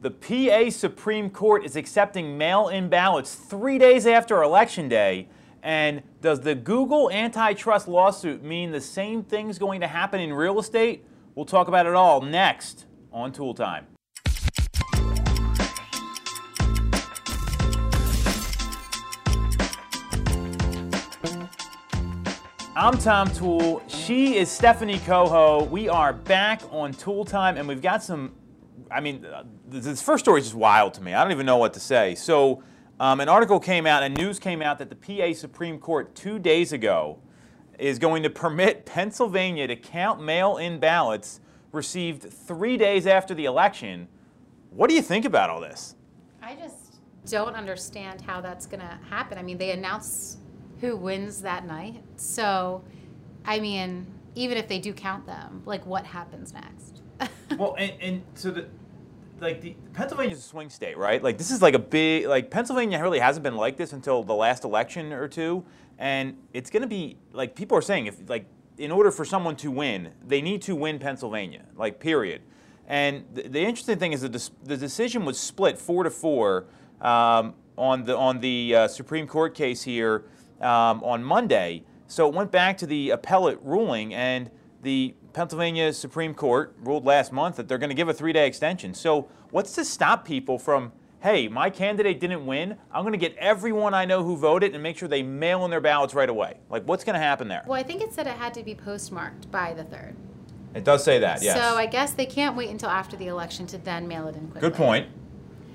The PA Supreme Court is accepting mail in ballots three days after Election Day. And does the Google antitrust lawsuit mean the same thing's going to happen in real estate? We'll talk about it all next on Tool Time. I'm Tom Tool. She is Stephanie Coho. We are back on Tool Time, and we've got some. I mean, this first story is just wild to me. I don't even know what to say. So, um, an article came out, and news came out that the PA Supreme Court two days ago is going to permit Pennsylvania to count mail in ballots received three days after the election. What do you think about all this? I just don't understand how that's going to happen. I mean, they announce who wins that night. So, I mean, even if they do count them, like what happens next? Well, and, and so the like the Pennsylvania's a swing state, right? Like this is like a big like Pennsylvania really hasn't been like this until the last election or two, and it's going to be like people are saying if like in order for someone to win, they need to win Pennsylvania, like period. And the, interesting thing is that the, the decision was split four to four um, on the on the uh, Supreme Court case here um, on Monday. So it went back to the appellate ruling, and the Pennsylvania Supreme Court ruled last month that they're going to give a three day extension. So, what's to stop people from, hey, my candidate didn't win. I'm going to get everyone I know who voted and make sure they mail in their ballots right away? Like, what's going to happen there? Well, I think it said it had to be postmarked by the 3rd. It does say that, yes. So, I guess they can't wait until after the election to then mail it in quickly. Good point.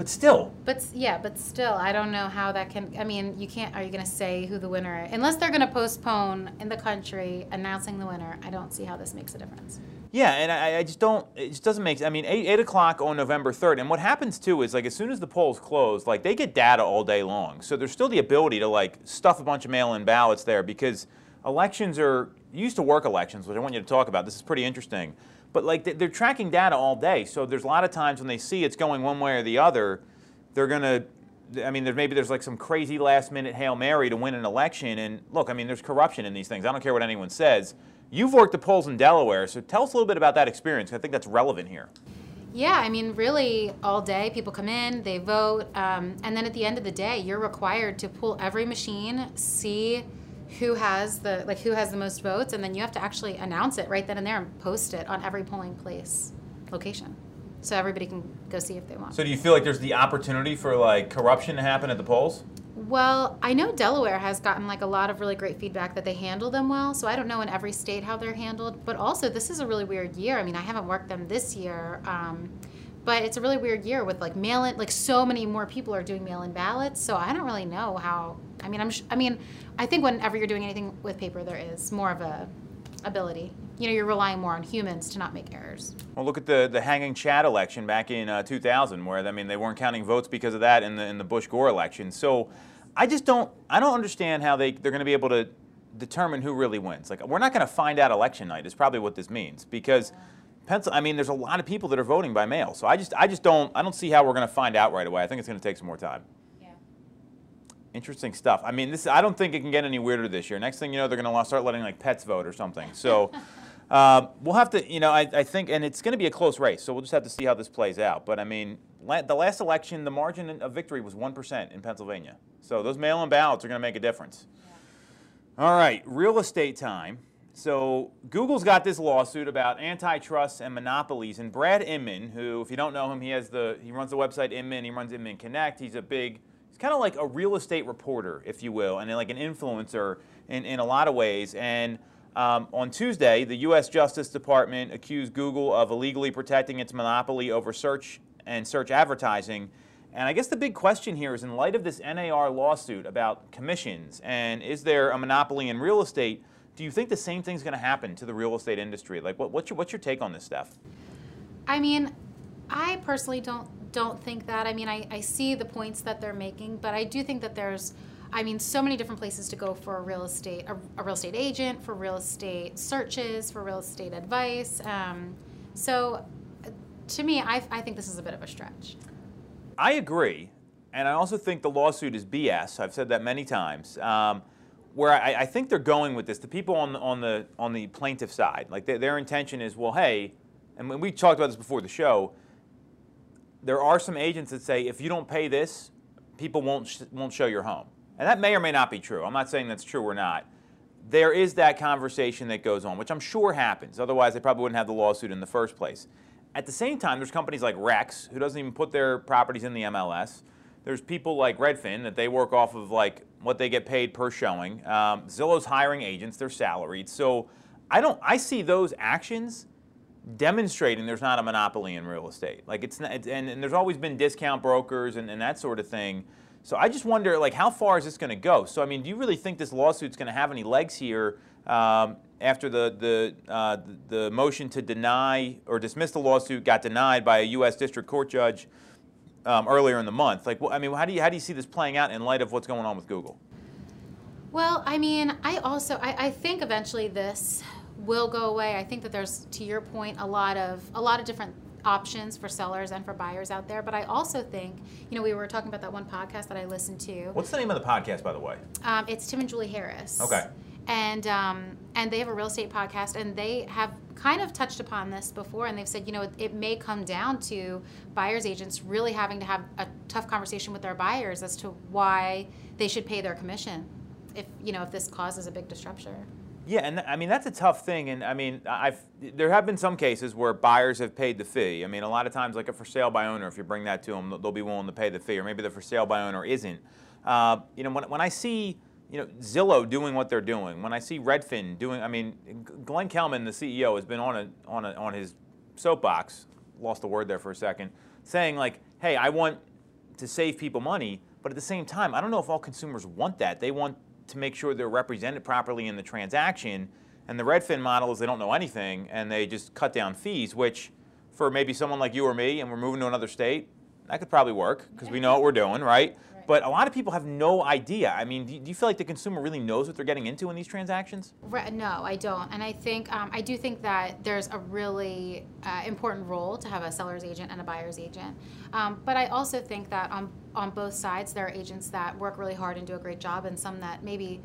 But still. But yeah, but still, I don't know how that can. I mean, you can't. Are you going to say who the winner is? Unless they're going to postpone in the country announcing the winner, I don't see how this makes a difference. Yeah, and I, I just don't. It just doesn't make. I mean, eight, eight o'clock on November third, and what happens too is like as soon as the polls close, like they get data all day long, so there's still the ability to like stuff a bunch of mail-in ballots there because elections are used to work elections, which I want you to talk about. This is pretty interesting. But like they're tracking data all day, so there's a lot of times when they see it's going one way or the other, they're gonna. I mean, maybe there's like some crazy last minute hail mary to win an election. And look, I mean, there's corruption in these things. I don't care what anyone says. You've worked the polls in Delaware, so tell us a little bit about that experience. I think that's relevant here. Yeah, I mean, really, all day people come in, they vote, um, and then at the end of the day, you're required to pull every machine, see who has the like who has the most votes and then you have to actually announce it right then and there and post it on every polling place location. So everybody can go see if they want. So do you feel like there's the opportunity for like corruption to happen at the polls? Well i know delaware has gotten like a lot of really great feedback that they handle them well so i don't know in every state how they're handled but also this is a really weird year. I mean i haven't worked them this year um, but it's a really weird year with like mail in like so many more people are doing mail in ballots so i don't really know how i mean i'm i mean i think whenever you're doing anything with paper there is more of a ability you know you're relying more on humans to not make errors well look at the the hanging chad election back in uh, 2000 where i mean they weren't counting votes because of that in the in the bush gore election so i just don't i don't understand how they they're going to be able to determine who really wins like we're not going to find out election night is probably what this means because Pencil, I mean, there's a lot of people that are voting by mail. So I just, I just don't, I don't see how we're going to find out right away. I think it's going to take some more time. Interesting stuff. I mean, this, I don't think it can get any weirder this year. Next thing you know, they're going to start letting like pets vote or something. So uh, we'll have to, you know, I, I think, and it's going to be a close race. So we'll just have to see how this plays out. But I mean, la- the last election, the margin of victory was 1% in Pennsylvania. So those mail-in ballots are going to make a difference. Yeah. All right, real estate time. So Google's got this lawsuit about antitrust and monopolies, and Brad Inman, who, if you don't know him, he has the he runs the website Inman. He runs Inman Connect. He's a big, kind of like a real estate reporter, if you will, and like an influencer in, in a lot of ways. And um, on Tuesday, the U.S. Justice Department accused Google of illegally protecting its monopoly over search and search advertising. And I guess the big question here is in light of this NAR lawsuit about commissions and is there a monopoly in real estate? do you think the same thing's going to happen to the real estate industry? Like, what, what's your what's your take on this stuff? I mean, I personally don't don't think that. I mean, I, I see the points that they're making, but I do think that there's, I mean, so many different places to go for a real estate a, a real estate agent, for real estate searches, for real estate advice. Um, so, to me, I, I think this is a bit of a stretch. I agree, and I also think the lawsuit is BS. I've said that many times. Um, where I, I, think they're going with this, the people on the, on the on the plaintiff side, like they, their intention is, well, hey, and we talked about this before the show. There are some agents that say if you don't pay this, people won't sh- won't show your home, and that may or may not be true. I'm not saying that's true or not. There is that conversation that goes on, which I'm sure happens. Otherwise, they probably wouldn't have the lawsuit in the first place. At the same time, there's companies like Rex who doesn't even put their properties in the MLS. There's people like Redfin that they work off of like what they get paid per showing. Um, Zillow's hiring agents; they're salaried. So I don't. I see those actions demonstrating there's not a monopoly in real estate. Like it's not, and, and there's always been discount brokers and, and that sort of thing. So I just wonder, like, how far is this going to go? So I mean, do you really think this lawsuit's going to have any legs here um, after the the uh, the motion to deny or dismiss the lawsuit got denied by a U.S. District Court judge um, earlier in the month? Like, I mean, how do you how do you see this playing out in light of what's going on with Google? Well, I mean, I also I, I think eventually this will go away. I think that there's, to your point, a lot of a lot of different options for sellers and for buyers out there. But I also think, you know, we were talking about that one podcast that I listened to. What's the name of the podcast, by the way? Um, it's Tim and Julie Harris. Okay. And um, and they have a real estate podcast, and they have kind of touched upon this before, and they've said, you know, it, it may come down to buyers agents really having to have a tough conversation with their buyers as to why they should pay their commission, if you know if this causes a big disruption. Yeah, and I mean that's a tough thing, and I mean I've there have been some cases where buyers have paid the fee. I mean a lot of times, like a for sale by owner, if you bring that to them, they'll be willing to pay the fee, or maybe the for sale by owner isn't. Uh, you know, when, when I see you know Zillow doing what they're doing, when I see Redfin doing, I mean Glenn Kelman, the CEO, has been on a on a, on his soapbox, lost the word there for a second, saying like, hey, I want to save people money, but at the same time, I don't know if all consumers want that. They want to make sure they're represented properly in the transaction. And the Redfin model is they don't know anything and they just cut down fees, which for maybe someone like you or me, and we're moving to another state, that could probably work because we know what we're doing, right? But a lot of people have no idea. I mean, do you, feel like the consumer really knows what they're getting into in these transactions? No, I don't. And I think um, I do think that there's a really uh, important role to have a seller's agent and a buyer's agent. Um, but I also think that on on both sides, there are agents that work really hard and do a great job, and some that maybe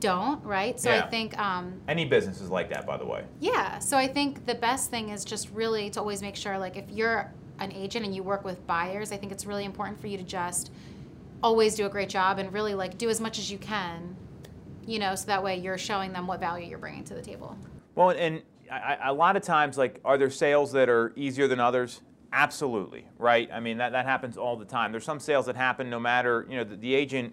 don't, right? So yeah. I think um, any business is like that, by the way. Yeah. So I think the best thing is just really to always make sure, like, if you're an agent and you work with buyers, I think it's really important for you to just always do a great job and really like do as much as you can, you know, so that way you're showing them what value you're bringing to the table. Well, and I, a lot of times, like, are there sales that are easier than others? Absolutely, right? I mean, that, that happens all the time. There's some sales that happen no matter, you know, the, the agent,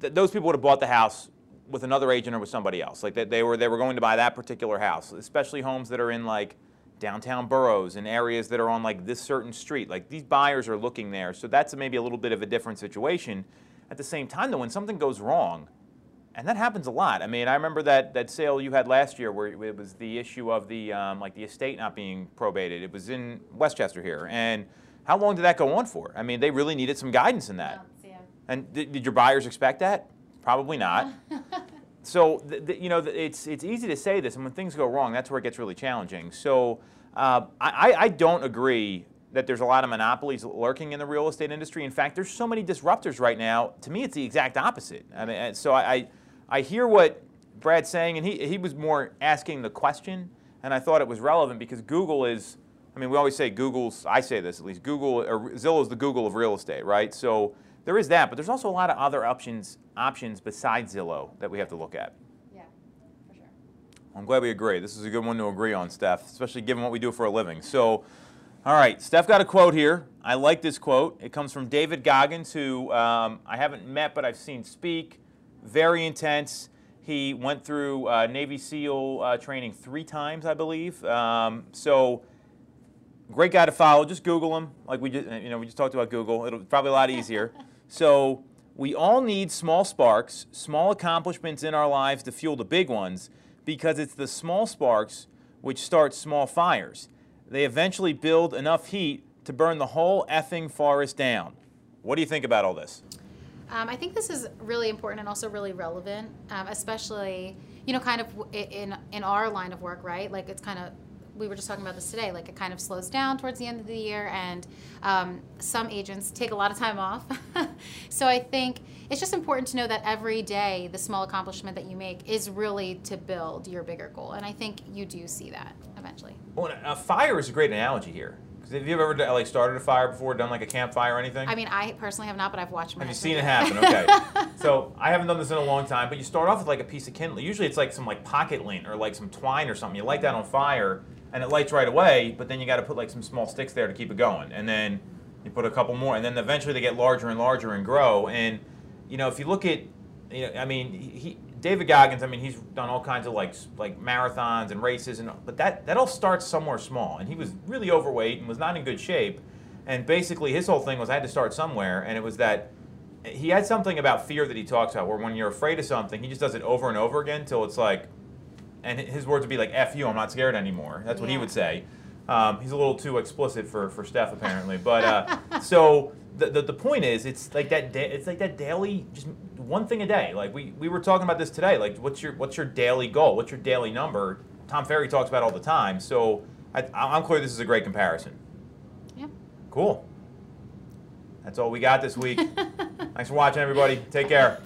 th- those people would have bought the house with another agent or with somebody else. Like, they, they, were, they were going to buy that particular house, especially homes that are in, like, downtown boroughs and areas that are on like this certain street. Like these buyers are looking there, so that's maybe a little bit of a different situation. At the same time, though, when something goes wrong, and that happens a lot. I mean, I remember that, that sale you had last year where it was the issue of the um, like the estate not being probated. It was in West Chester here, and how long did that go on for? I mean, they really needed some guidance in that. Yeah. And did, did your buyers expect that? Probably not. so the, the, you know, it's it's easy to say this, and when things go wrong, that's where it gets really challenging. So uh, I, I don't agree that there's a lot of monopolies lurking in the real estate industry. In fact, there's so many disruptors right now. To me, it's the exact opposite. I mean, so I, I, I hear what Brad's saying, and he, he was more asking the question, and I thought it was relevant because Google is, I mean, we always say Google's, I say this at least, Google, or Zillow is the Google of real estate, right? So there is that, but there's also a lot of other options, options besides Zillow that we have to look at. Yeah, for sure. I'm glad we agree. This is a good one to agree on, Steph, especially given what we do for a living. So, all right, Steph got a quote here. I like this quote. It comes from David Goggins, who um, I haven't met, but I've seen speak. Very intense. He went through uh, Navy SEAL uh, training three times, I believe. Um, so, great guy to follow. Just Google him, like we just, you know, we just talked about Google. It'll probably a lot easier. so, we all need small sparks, small accomplishments in our lives to fuel the big ones, because it's the small sparks which start small fires. They eventually build enough heat to burn the whole effing forest down. What do you think about all this? Um, I think this is really important and also really relevant, um, especially you know, kind of in in our line of work, right? Like it's kind of we were just talking about this today. Like it kind of slows down towards the end of the year, and um, some agents take a lot of time off. so I think it's just important to know that every day, the small accomplishment that you make is really to build your bigger goal, and I think you do see that eventually. Well, a fire is a great analogy here have you ever like started a fire before, done like a campfire or anything? I mean, I personally have not, but I've watched my Have you seen it happen? Okay. so I haven't done this in a long time, but you start off with like a piece of kindling. Usually it's like some like pocket lint or like some twine or something. You light that on fire and it lights right away, but then you got to put like some small sticks there to keep it going. And then you put a couple more, and then eventually they get larger and larger and grow. And you know, if you look at, you know, I mean, he, David Goggins. I mean, he's done all kinds of like like marathons and races, and but that that all starts somewhere small. And he was really overweight and was not in good shape. And basically, his whole thing was I had to start somewhere, and it was that he had something about fear that he talks about, where when you're afraid of something, he just does it over and over again till it's like, and his words would be like "f you," I'm not scared anymore. That's what he would say. Um, he's a little too explicit for, for Steph apparently, but uh, so the, the, the point is, it's like that. Da- it's like that daily, just one thing a day. Like we, we were talking about this today. Like what's your what's your daily goal? What's your daily number? Tom Ferry talks about it all the time. So I, I'm clear this is a great comparison. Yeah. Cool. That's all we got this week. Thanks for watching, everybody. Take care.